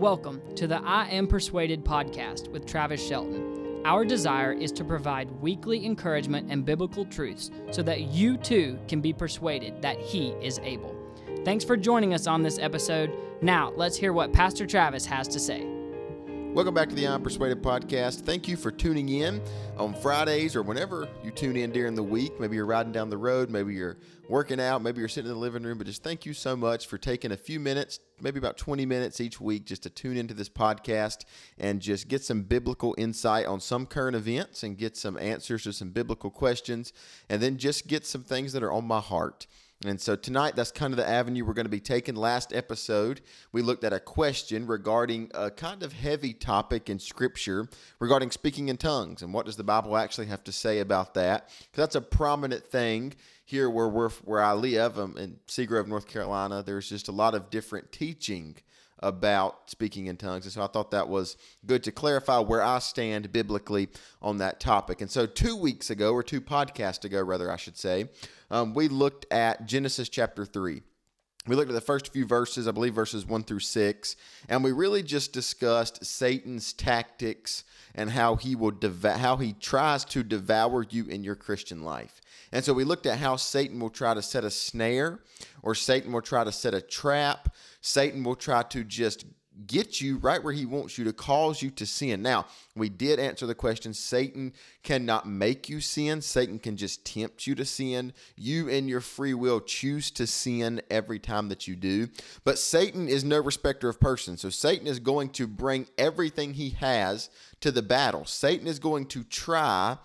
Welcome to the I Am Persuaded podcast with Travis Shelton. Our desire is to provide weekly encouragement and biblical truths so that you too can be persuaded that He is able. Thanks for joining us on this episode. Now, let's hear what Pastor Travis has to say. Welcome back to the I'm Persuaded podcast. Thank you for tuning in on Fridays or whenever you tune in during the week. Maybe you're riding down the road, maybe you're working out, maybe you're sitting in the living room, but just thank you so much for taking a few minutes, maybe about 20 minutes each week, just to tune into this podcast and just get some biblical insight on some current events and get some answers to some biblical questions, and then just get some things that are on my heart. And so tonight, that's kind of the avenue we're going to be taking. Last episode, we looked at a question regarding a kind of heavy topic in Scripture regarding speaking in tongues. And what does the Bible actually have to say about that? Because that's a prominent thing here where, we're, where I live um, in Seagrove, North Carolina. There's just a lot of different teaching about speaking in tongues. And so I thought that was good to clarify where I stand biblically on that topic. And so two weeks ago, or two podcasts ago, rather, I should say, um, we looked at Genesis chapter 3. We looked at the first few verses, I believe verses 1 through 6, and we really just discussed Satan's tactics and how he will dev- how he tries to devour you in your Christian life. And so we looked at how Satan will try to set a snare or Satan will try to set a trap. Satan will try to just get you right where he wants you to cause you to sin. Now, we did answer the question Satan cannot make you sin, Satan can just tempt you to sin. You, and your free will, choose to sin every time that you do. But Satan is no respecter of persons. So, Satan is going to bring everything he has to the battle. Satan is going to try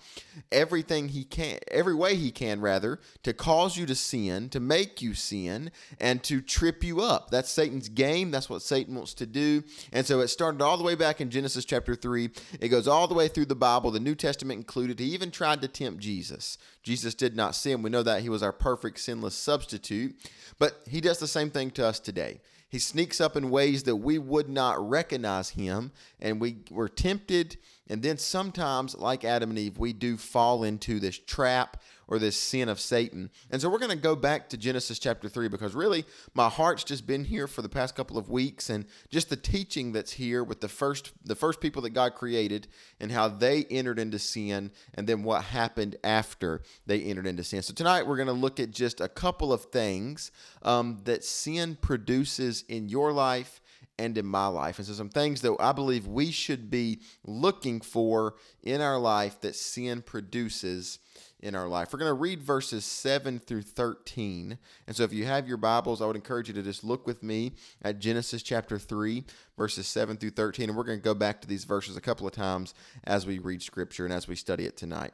everything he can, every way he can, rather, to cause you to sin, to make you sin, and to trip you up. That's Satan's game. That's what Satan wants to do. And so it started all the way back in Genesis chapter 3. It goes all the way through the Bible, the New Testament included. He even tried to tempt Jesus. Jesus did not sin. We know that he was our perfect, sinless substitute. But he does the same thing to us today. He sneaks up in ways that we would not recognize him, and we were tempted. And then sometimes, like Adam and Eve, we do fall into this trap or this sin of Satan. And so we're going to go back to Genesis chapter 3 because really my heart's just been here for the past couple of weeks and just the teaching that's here with the first the first people that God created and how they entered into sin and then what happened after they entered into sin. So tonight we're going to look at just a couple of things um, that sin produces in your life and in my life. And so, some things that I believe we should be looking for in our life that sin produces in our life. We're going to read verses 7 through 13. And so if you have your Bibles, I would encourage you to just look with me at Genesis chapter 3, verses 7 through 13. And we're going to go back to these verses a couple of times as we read scripture and as we study it tonight.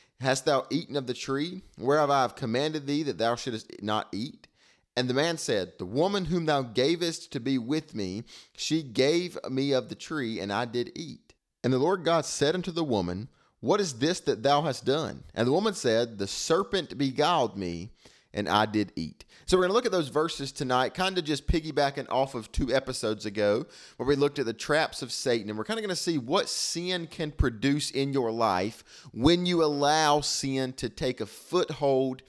Hast thou eaten of the tree whereof I have commanded thee that thou shouldest not eat? And the man said, The woman whom thou gavest to be with me, she gave me of the tree, and I did eat. And the Lord God said unto the woman, What is this that thou hast done? And the woman said, The serpent beguiled me, and I did eat. So we're going to look at those verses tonight, kind of just piggybacking off of two episodes ago, where we looked at the traps of Satan. And we're kind of going to see what sin can produce in your life when you allow sin to take a foothold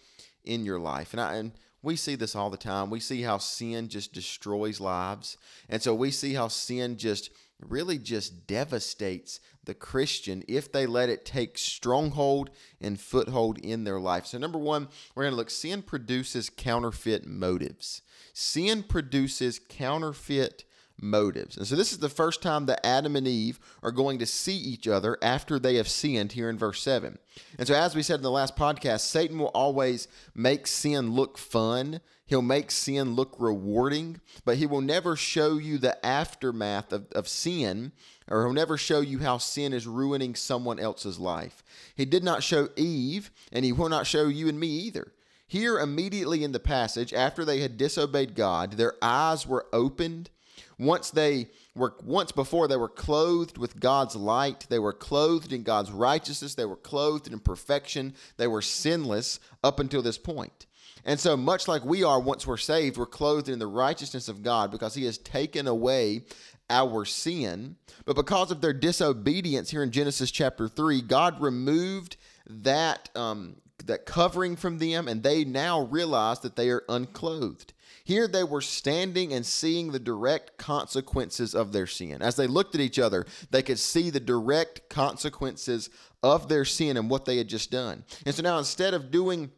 in your life. And, I, and we see this all the time. We see how sin just destroys lives. And so we see how sin just really just devastates the Christian if they let it take stronghold and foothold in their life. So, number one, we're going to look sin produces counterfeit motives. Sin produces counterfeit motives. And so this is the first time that Adam and Eve are going to see each other after they have sinned here in verse 7. And so, as we said in the last podcast, Satan will always make sin look fun. He'll make sin look rewarding, but he will never show you the aftermath of, of sin, or he'll never show you how sin is ruining someone else's life. He did not show Eve, and he will not show you and me either. Here, immediately in the passage, after they had disobeyed God, their eyes were opened Once they were once before they were clothed with God's light, they were clothed in God's righteousness, they were clothed in perfection, they were sinless up until this point. And so, much like we are once we're saved, we're clothed in the righteousness of God because He has taken away our sin. But because of their disobedience here in Genesis chapter 3, God removed that, um, that covering from them, and they now realize that they are unclothed. Here they were standing and seeing the direct consequences of their sin. As they looked at each other, they could see the direct consequences of their sin and what they had just done. And so now instead of doing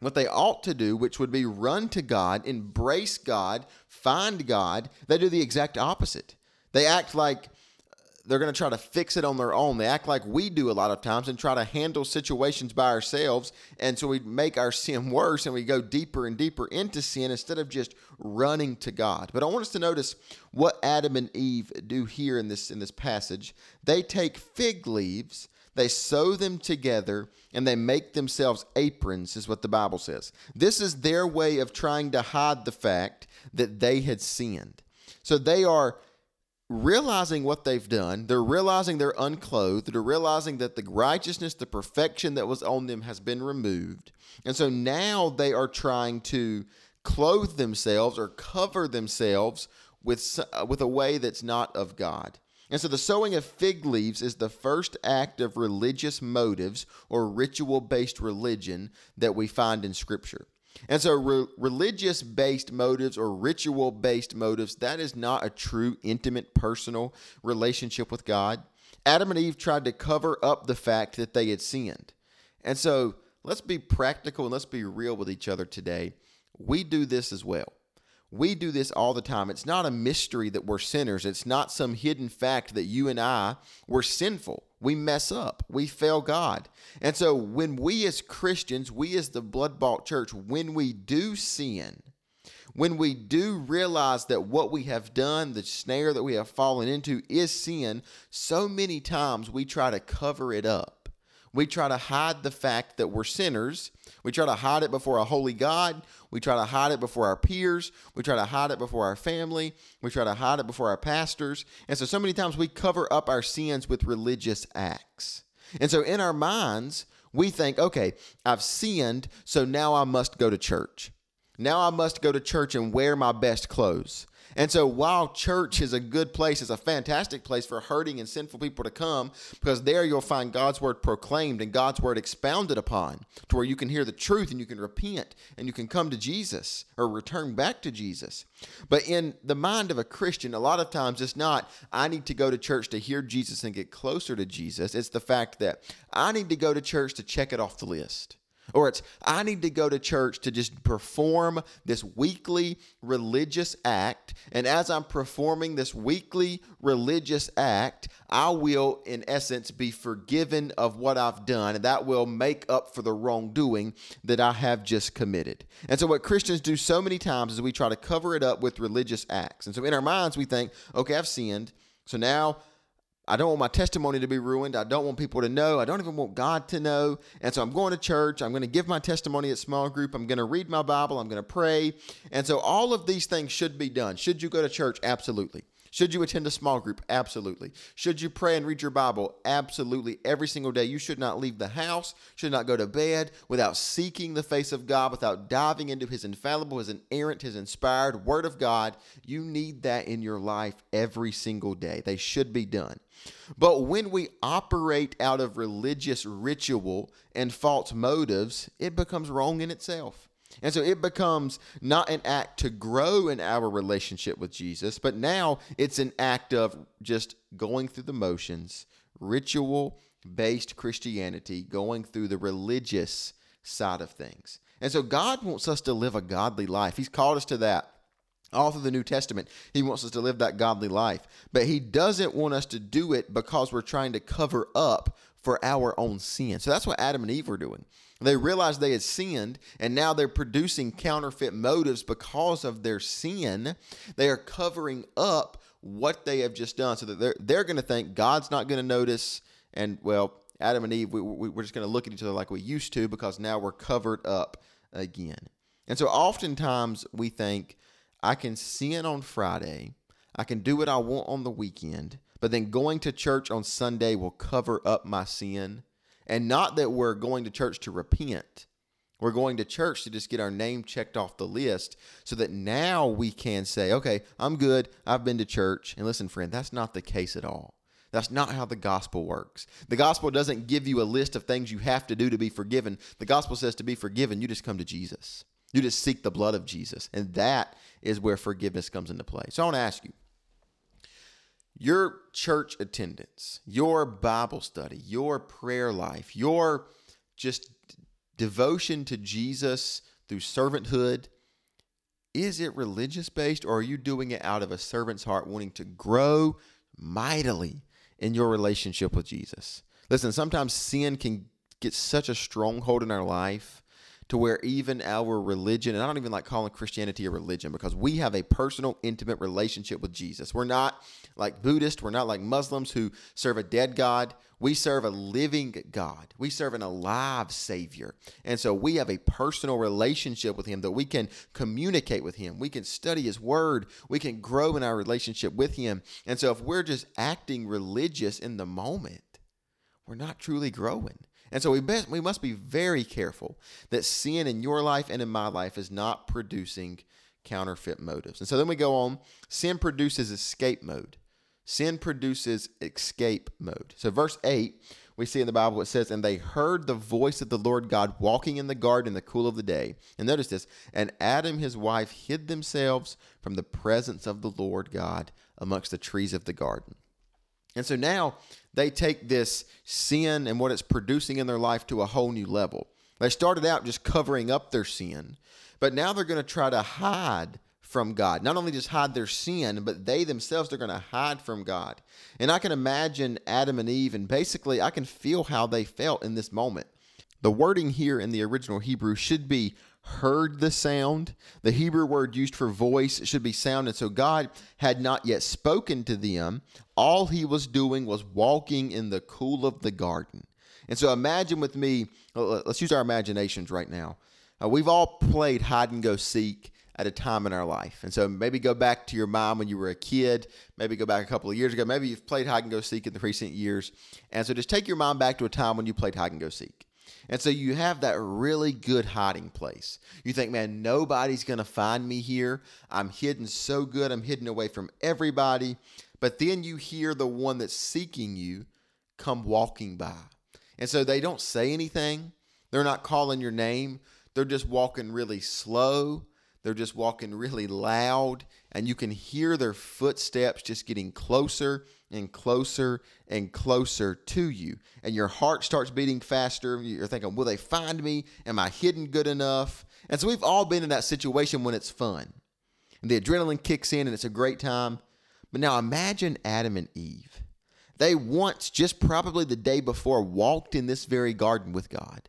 what they ought to do, which would be run to God, embrace God, find God, they do the exact opposite. They act like they're going to try to fix it on their own. They act like we do a lot of times and try to handle situations by ourselves. And so we make our sin worse and we go deeper and deeper into sin instead of just running to God. But I want us to notice what Adam and Eve do here in this in this passage. They take fig leaves they sew them together and they make themselves aprons, is what the Bible says. This is their way of trying to hide the fact that they had sinned. So they are realizing what they've done. They're realizing they're unclothed. They're realizing that the righteousness, the perfection that was on them has been removed. And so now they are trying to clothe themselves or cover themselves with, uh, with a way that's not of God. And so the sewing of fig leaves is the first act of religious motives or ritual based religion that we find in Scripture. And so, re- religious based motives or ritual based motives, that is not a true, intimate, personal relationship with God. Adam and Eve tried to cover up the fact that they had sinned. And so, let's be practical and let's be real with each other today. We do this as well. We do this all the time. It's not a mystery that we're sinners. It's not some hidden fact that you and I were sinful. We mess up. We fail God. And so when we as Christians, we as the blood bought church, when we do sin, when we do realize that what we have done, the snare that we have fallen into is sin, so many times we try to cover it up. We try to hide the fact that we're sinners. We try to hide it before a holy God. We try to hide it before our peers. We try to hide it before our family. We try to hide it before our pastors. And so, so many times we cover up our sins with religious acts. And so, in our minds, we think, okay, I've sinned, so now I must go to church. Now I must go to church and wear my best clothes. And so while church is a good place, it's a fantastic place for hurting and sinful people to come because there you'll find God's word proclaimed and God's word expounded upon to where you can hear the truth and you can repent and you can come to Jesus or return back to Jesus. But in the mind of a Christian, a lot of times it's not, I need to go to church to hear Jesus and get closer to Jesus. It's the fact that I need to go to church to check it off the list. Or it's, I need to go to church to just perform this weekly religious act. And as I'm performing this weekly religious act, I will, in essence, be forgiven of what I've done. And that will make up for the wrongdoing that I have just committed. And so, what Christians do so many times is we try to cover it up with religious acts. And so, in our minds, we think, okay, I've sinned. So now I don't want my testimony to be ruined. I don't want people to know. I don't even want God to know. And so I'm going to church. I'm going to give my testimony at small group. I'm going to read my Bible. I'm going to pray. And so all of these things should be done. Should you go to church? Absolutely. Should you attend a small group? Absolutely. Should you pray and read your Bible? Absolutely. Every single day. You should not leave the house, should not go to bed without seeking the face of God, without diving into His infallible, His inerrant, His inspired Word of God. You need that in your life every single day. They should be done. But when we operate out of religious ritual and false motives, it becomes wrong in itself. And so it becomes not an act to grow in our relationship with Jesus, but now it's an act of just going through the motions, ritual based Christianity, going through the religious side of things. And so God wants us to live a godly life. He's called us to that. All through the New Testament, he wants us to live that godly life. But he doesn't want us to do it because we're trying to cover up for our own sin. So that's what Adam and Eve were doing. They realized they had sinned, and now they're producing counterfeit motives because of their sin. They are covering up what they have just done so that they're, they're going to think God's not going to notice. And, well, Adam and Eve, we, we, we're just going to look at each other like we used to because now we're covered up again. And so oftentimes we think, I can sin on Friday, I can do what I want on the weekend, but then going to church on Sunday will cover up my sin. And not that we're going to church to repent. We're going to church to just get our name checked off the list so that now we can say, okay, I'm good. I've been to church. And listen, friend, that's not the case at all. That's not how the gospel works. The gospel doesn't give you a list of things you have to do to be forgiven. The gospel says to be forgiven, you just come to Jesus. You just seek the blood of Jesus. And that is where forgiveness comes into play. So I want to ask you your church attendance, your Bible study, your prayer life, your just devotion to Jesus through servanthood, is it religious based or are you doing it out of a servant's heart wanting to grow mightily in your relationship with Jesus? Listen, sometimes sin can get such a stronghold in our life to where even our religion, and I don't even like calling Christianity a religion because we have a personal, intimate relationship with Jesus. We're not like Buddhists, we're not like Muslims who serve a dead God. We serve a living God. We serve an alive Savior. And so we have a personal relationship with Him that we can communicate with Him. We can study His Word. We can grow in our relationship with Him. And so if we're just acting religious in the moment, we're not truly growing. And so we best, we must be very careful that sin in your life and in my life is not producing counterfeit motives. And so then we go on sin produces escape mode. Sin produces escape mode. So verse 8 we see in the Bible it says, And they heard the voice of the Lord God walking in the garden in the cool of the day. And notice this, and Adam his wife hid themselves from the presence of the Lord God amongst the trees of the garden. And so now they take this sin and what it's producing in their life to a whole new level. They started out just covering up their sin, but now they're going to try to hide from God. Not only just hide their sin, but they themselves are going to hide from God. And I can imagine Adam and Eve, and basically I can feel how they felt in this moment. The wording here in the original Hebrew should be heard the sound. The Hebrew word used for voice should be sound. And so God had not yet spoken to them. All he was doing was walking in the cool of the garden. And so imagine with me, let's use our imaginations right now. Uh, we've all played hide and go seek at a time in our life. And so maybe go back to your mom when you were a kid, maybe go back a couple of years ago. Maybe you've played hide and go seek in the recent years. And so just take your mom back to a time when you played hide and go seek. And so you have that really good hiding place. You think, man, nobody's going to find me here. I'm hidden so good. I'm hidden away from everybody. But then you hear the one that's seeking you come walking by. And so they don't say anything. They're not calling your name. They're just walking really slow. They're just walking really loud. And you can hear their footsteps just getting closer and closer and closer to you. And your heart starts beating faster. You're thinking, will they find me? Am I hidden good enough? And so we've all been in that situation when it's fun. And the adrenaline kicks in and it's a great time. But now imagine Adam and Eve. They once, just probably the day before, walked in this very garden with God.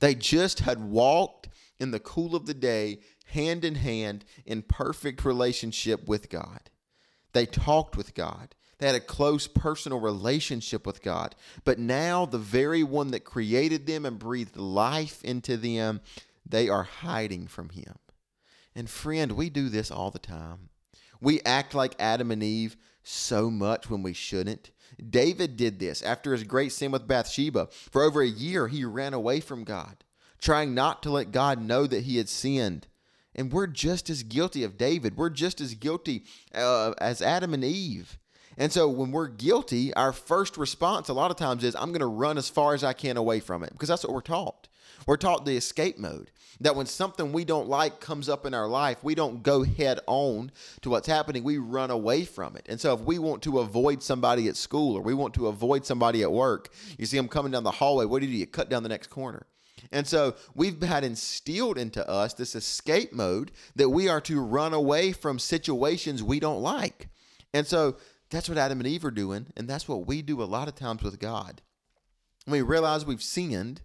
They just had walked in the cool of the day, hand in hand, in perfect relationship with God. They talked with God. They had a close personal relationship with God. But now, the very one that created them and breathed life into them, they are hiding from Him. And friend, we do this all the time. We act like Adam and Eve so much when we shouldn't. David did this after his great sin with Bathsheba. For over a year, he ran away from God, trying not to let God know that he had sinned. And we're just as guilty of David. We're just as guilty uh, as Adam and Eve. And so when we're guilty, our first response a lot of times is, I'm going to run as far as I can away from it because that's what we're taught. We're taught the escape mode that when something we don't like comes up in our life, we don't go head on to what's happening. We run away from it. And so if we want to avoid somebody at school or we want to avoid somebody at work, you see them coming down the hallway, what do you do? You cut down the next corner. And so we've had instilled into us this escape mode that we are to run away from situations we don't like. And so that's what Adam and Eve are doing, and that's what we do a lot of times with God. When we realize we've sinned,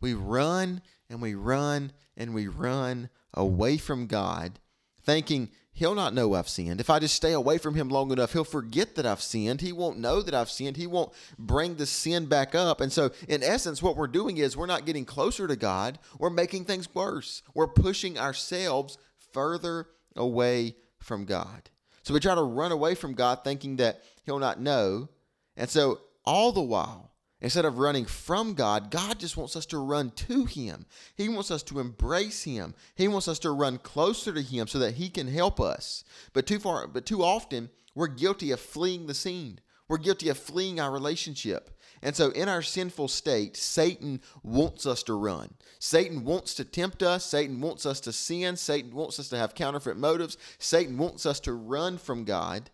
we run and we run and we run away from God, thinking he'll not know I've sinned. If I just stay away from him long enough, he'll forget that I've sinned. He won't know that I've sinned. He won't bring the sin back up. And so, in essence, what we're doing is we're not getting closer to God, we're making things worse. We're pushing ourselves further away from God. So we try to run away from God thinking that He'll not know. And so all the while, instead of running from God, God just wants us to run to Him. He wants us to embrace Him. He wants us to run closer to Him so that He can help us. But too far, but too often, we're guilty of fleeing the scene. We're guilty of fleeing our relationship. And so, in our sinful state, Satan wants us to run. Satan wants to tempt us. Satan wants us to sin. Satan wants us to have counterfeit motives. Satan wants us to run from God.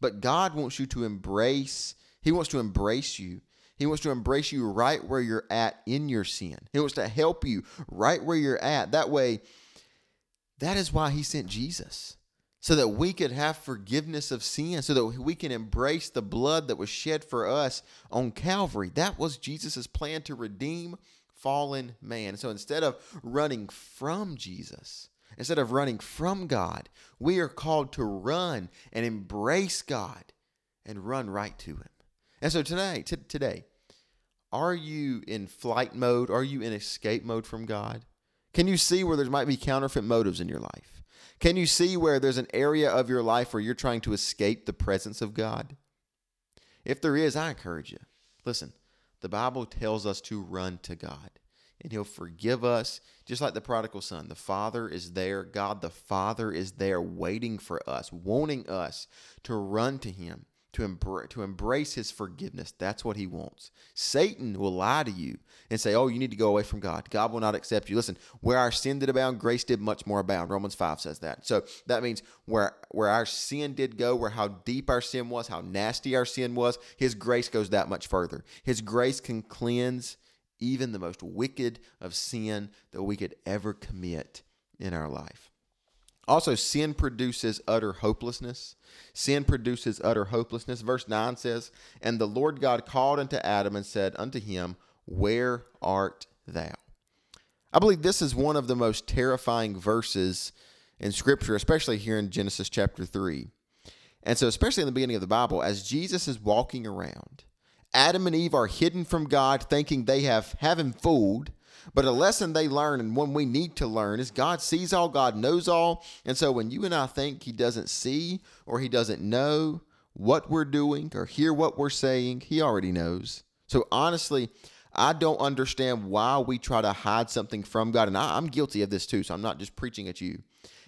But God wants you to embrace, He wants to embrace you. He wants to embrace you right where you're at in your sin. He wants to help you right where you're at. That way, that is why He sent Jesus so that we could have forgiveness of sin, so that we can embrace the blood that was shed for us on Calvary. That was Jesus' plan to redeem fallen man. So instead of running from Jesus, instead of running from God, we are called to run and embrace God and run right to Him. And so today, t- today, are you in flight mode? Are you in escape mode from God? Can you see where there might be counterfeit motives in your life? Can you see where there's an area of your life where you're trying to escape the presence of God? If there is, I encourage you. Listen, the Bible tells us to run to God and he'll forgive us just like the prodigal son the father is there god the father is there waiting for us wanting us to run to him to, to embrace his forgiveness. That's what he wants. Satan will lie to you and say, Oh, you need to go away from God. God will not accept you. Listen, where our sin did abound, grace did much more abound. Romans 5 says that. So that means where, where our sin did go, where how deep our sin was, how nasty our sin was, his grace goes that much further. His grace can cleanse even the most wicked of sin that we could ever commit in our life. Also, sin produces utter hopelessness. Sin produces utter hopelessness. Verse 9 says, And the Lord God called unto Adam and said unto him, Where art thou? I believe this is one of the most terrifying verses in Scripture, especially here in Genesis chapter 3. And so, especially in the beginning of the Bible, as Jesus is walking around, Adam and Eve are hidden from God, thinking they have, have him fooled. But a lesson they learn and one we need to learn is God sees all, God knows all. And so when you and I think He doesn't see or He doesn't know what we're doing or hear what we're saying, He already knows. So honestly, I don't understand why we try to hide something from God. And I, am guilty of this too, so I'm not just preaching at you.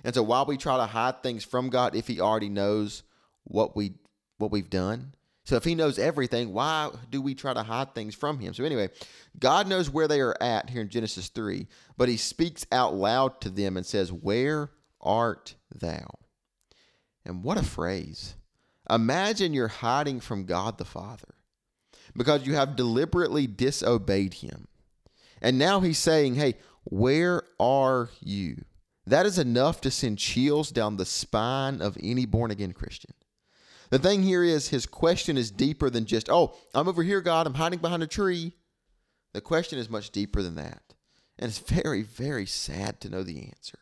And so while we try to hide things from God, if He already knows what we what we've done, so if he knows everything, why do we try to hide things from him? So anyway, God knows where they are at here in Genesis 3, but he speaks out loud to them and says, Where art thou? And what a phrase. Imagine you're hiding from God the Father because you have deliberately disobeyed him. And now he's saying, Hey, where are you? That is enough to send chills down the spine of any born again Christian. The thing here is his question is deeper than just, oh, I'm over here, God, I'm hiding behind a tree. The question is much deeper than that. And it's very, very sad to know the answer.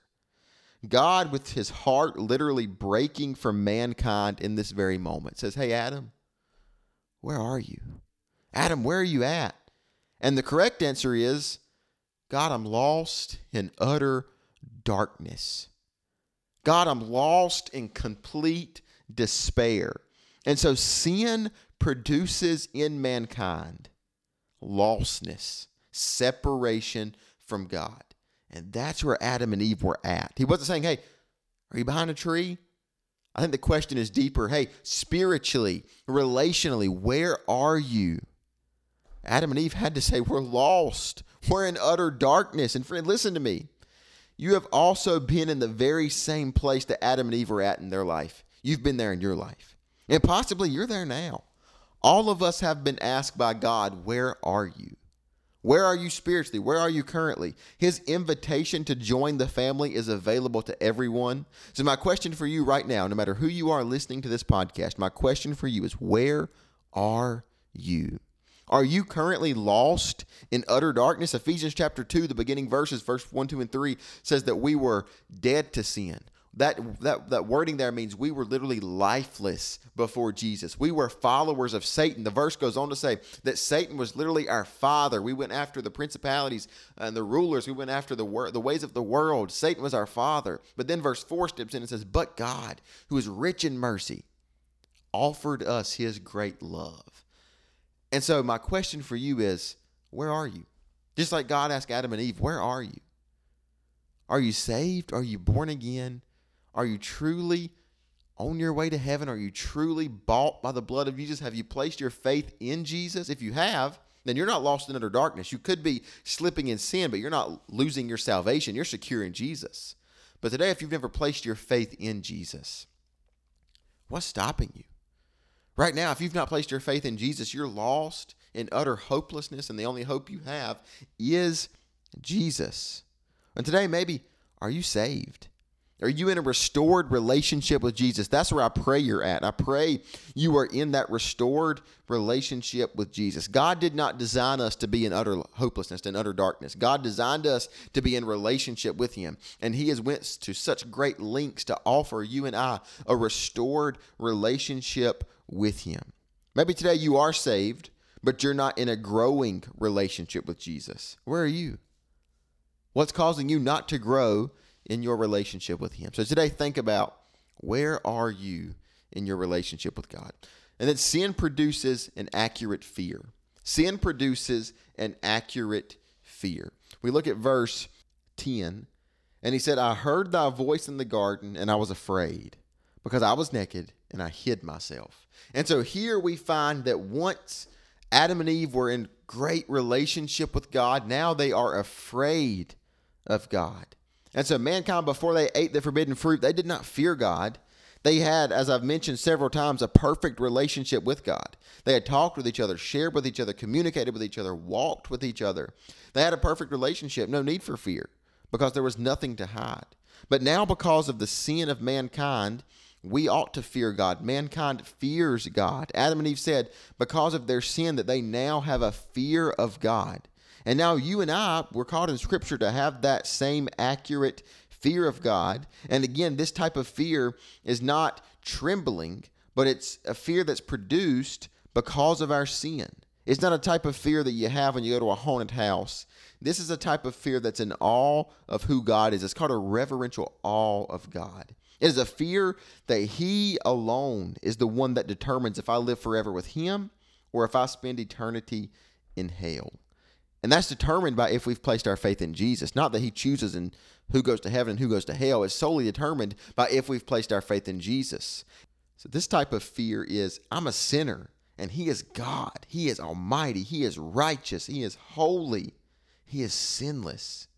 God, with his heart literally breaking from mankind in this very moment, says, Hey, Adam, where are you? Adam, where are you at? And the correct answer is, God, I'm lost in utter darkness. God, I'm lost in complete despair. And so sin produces in mankind lostness, separation from God. And that's where Adam and Eve were at. He wasn't saying, hey, are you behind a tree? I think the question is deeper. Hey, spiritually, relationally, where are you? Adam and Eve had to say, We're lost. We're in utter darkness. And friend, listen to me. You have also been in the very same place that Adam and Eve were at in their life. You've been there in your life. And possibly you're there now. All of us have been asked by God, Where are you? Where are you spiritually? Where are you currently? His invitation to join the family is available to everyone. So, my question for you right now, no matter who you are listening to this podcast, my question for you is Where are you? Are you currently lost in utter darkness? Ephesians chapter 2, the beginning verses, verse 1, 2, and 3 says that we were dead to sin That, that, that wording there means we were literally lifeless before Jesus. We were followers of Satan. The verse goes on to say that Satan was literally our father. We went after the principalities and the rulers. We went after the, wor- the ways of the world. Satan was our father. But then verse 4 steps in and says, But God, who is rich in mercy, offered us his great love. And so, my question for you is where are you? Just like God asked Adam and Eve, where are you? Are you saved? Are you born again? Are you truly on your way to heaven? Are you truly bought by the blood of Jesus? Have you placed your faith in Jesus? If you have, then you're not lost in utter darkness. You could be slipping in sin, but you're not losing your salvation. You're secure in Jesus. But today, if you've never placed your faith in Jesus, what's stopping you? Right now, if you've not placed your faith in Jesus, you're lost in utter hopelessness, and the only hope you have is Jesus. And today, maybe, are you saved? Are you in a restored relationship with Jesus? That's where I pray you're at. I pray you are in that restored relationship with Jesus. God did not design us to be in utter hopelessness and utter darkness. God designed us to be in relationship with Him, and He has went to such great lengths to offer you and I a restored relationship with Him. Maybe today you are saved, but you're not in a growing relationship with Jesus. Where are you? What's causing you not to grow in your relationship with Him? So today, think about where are you in your relationship with God? And then sin produces an accurate fear. Sin produces an accurate fear. We look at verse 10, and he said, I heard thy voice in the garden, and I was afraid because I was naked and I hid myself. And so here we find that once Adam and Eve were in great relationship with God, now they are afraid of God. And so mankind, before they ate the forbidden fruit, they did not fear God. They had, as I've mentioned several times, a perfect relationship with God. They had talked with each other, shared with each other, communicated with each other, walked with each other. They had a perfect relationship, no need for fear, because there was nothing to hide. But now, because of the sin of mankind, we ought to fear God. Mankind fears God. Adam and Eve said, because of their sin, that they now have a fear of God. And now you and I, we're called in Scripture to have that same accurate fear of God. And again, this type of fear is not trembling, but it's a fear that's produced because of our sin. It's not a type of fear that you have when you go to a haunted house. This is a type of fear that's in awe of who God is. It's called a reverential awe of God. It is a fear that He alone is the one that determines if I live forever with Him or if I spend eternity in hell. And that's determined by if we've placed our faith in Jesus. Not that he chooses and who goes to heaven and who goes to hell. It's solely determined by if we've placed our faith in Jesus. So this type of fear is I'm a sinner and he is God. He is almighty. He is righteous. He is holy. He is sinless.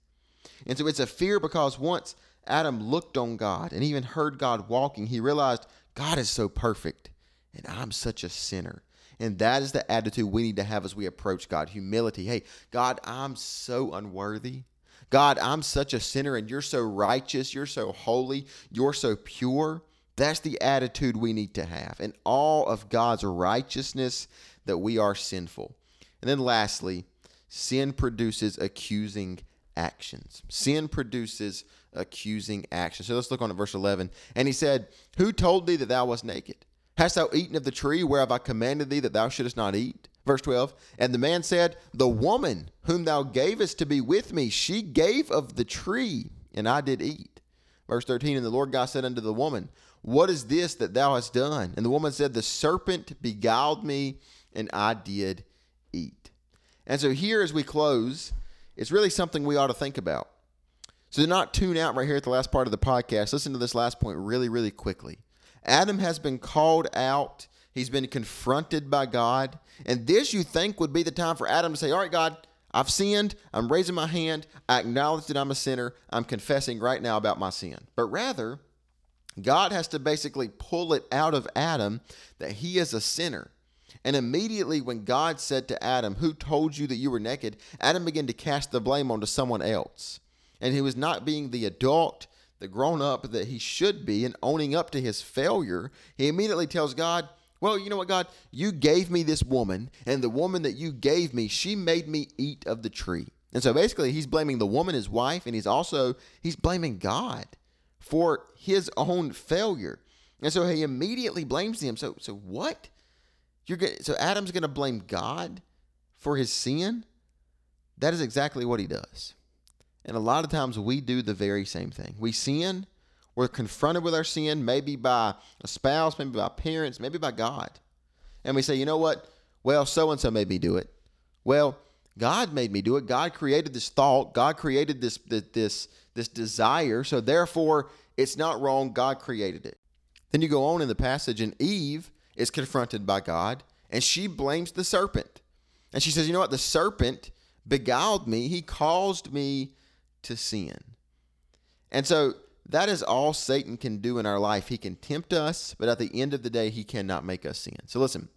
And so it's a fear because once Adam looked on God and even heard God walking, he realized God is so perfect and I'm such a sinner. And that is the attitude we need to have as we approach God humility. Hey, God, I'm so unworthy. God, I'm such a sinner and you're so righteous, you're so holy, you're so pure. That's the attitude we need to have. And all of God's righteousness that we are sinful. And then lastly, sin produces accusing actions. Sin produces accusing actions. So let's look on at verse 11. And he said, Who told thee that thou wast naked? Hast thou eaten of the tree whereof I commanded thee that thou shouldest not eat? Verse 12. And the man said, The woman whom thou gavest to be with me, she gave of the tree, and I did eat. Verse 13. And the Lord God said unto the woman, What is this that thou hast done? And the woman said, The serpent beguiled me, and I did eat. And so here, as we close, it's really something we ought to think about. So do not tune out right here at the last part of the podcast. Listen to this last point really, really quickly. Adam has been called out. He's been confronted by God. And this, you think, would be the time for Adam to say, All right, God, I've sinned. I'm raising my hand. I acknowledge that I'm a sinner. I'm confessing right now about my sin. But rather, God has to basically pull it out of Adam that he is a sinner. And immediately, when God said to Adam, Who told you that you were naked? Adam began to cast the blame onto someone else. And he was not being the adult the grown up that he should be and owning up to his failure, he immediately tells God, Well, you know what, God? You gave me this woman, and the woman that you gave me, she made me eat of the tree. And so basically, he's blaming the woman, his wife, and he's also he's blaming God for his own failure. And so he immediately blames him. So so what? You're going so Adam's going to blame God for his sin? That is exactly what he does. And a lot of times we do the very same thing. We sin, we're confronted with our sin, maybe by a spouse, maybe by parents, maybe by God. And we say, you know what? Well, so and so made me do it. Well, God made me do it. God created this thought. God created this this this desire. So therefore, it's not wrong. God created it. Then you go on in the passage, and Eve is confronted by God, and she blames the serpent. And she says, You know what? The serpent beguiled me, he caused me to sin. And so that is all Satan can do in our life. He can tempt us, but at the end of the day, he cannot make us sin. So listen,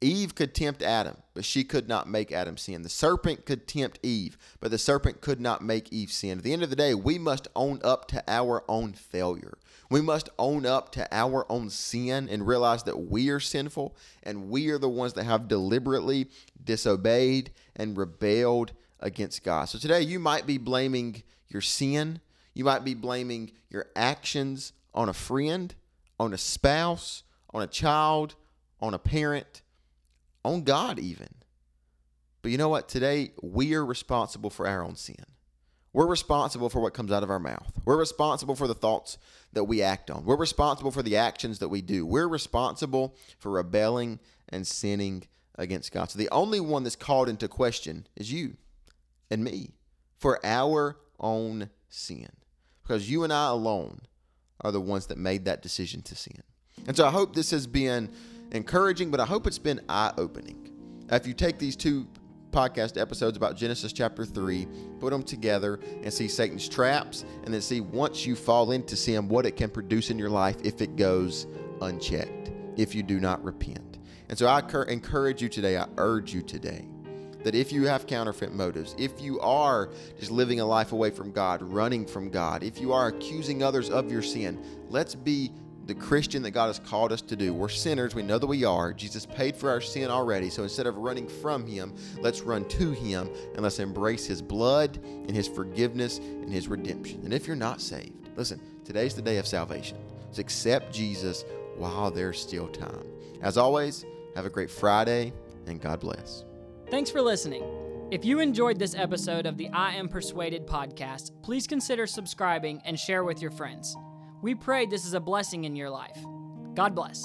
Eve could tempt Adam, but she could not make Adam sin. The serpent could tempt Eve, but the serpent could not make Eve sin. At the end of the day, we must own up to our own failure. We must own up to our own sin and realize that we are sinful and we are the ones that have deliberately disobeyed and rebelled against God. So today, you might be blaming your sin, you might be blaming your actions on a friend, on a spouse, on a child, on a parent on God, even. But you know what? Today, we are responsible for our own sin. We're responsible for what comes out of our mouth. We're responsible for the thoughts that we act on. We're responsible for the actions that we do. We're responsible for rebelling and sinning against God. So the only one that's called into question is you and me for our own sin. Because you and I alone are the ones that made that decision to sin. And so I hope this has been encouraging, but I hope it's been eye opening. If you take these two podcast episodes about Genesis chapter 3, put them together and see Satan's traps, and then see once you fall into sin, what it can produce in your life if it goes unchecked, if you do not repent. And so I encourage you today, I urge you today that if you have counterfeit motives, if you are just living a life away from God, running from God, if you are accusing others of your sin, let's be the Christian that God has called us to do. We're sinners. We know that we are. Jesus paid for our sin already. So instead of running from Him, let's run to Him and let's embrace His blood and His forgiveness and His redemption. And if you're not saved, listen, today's the day of salvation. Accept Jesus while there's still time. As always, have a great Friday and God bless. Thanks for listening. If you enjoyed this episode of the I Am Persuaded podcast, please consider subscribing and share with your friends. We pray this is a blessing in your life. God bless.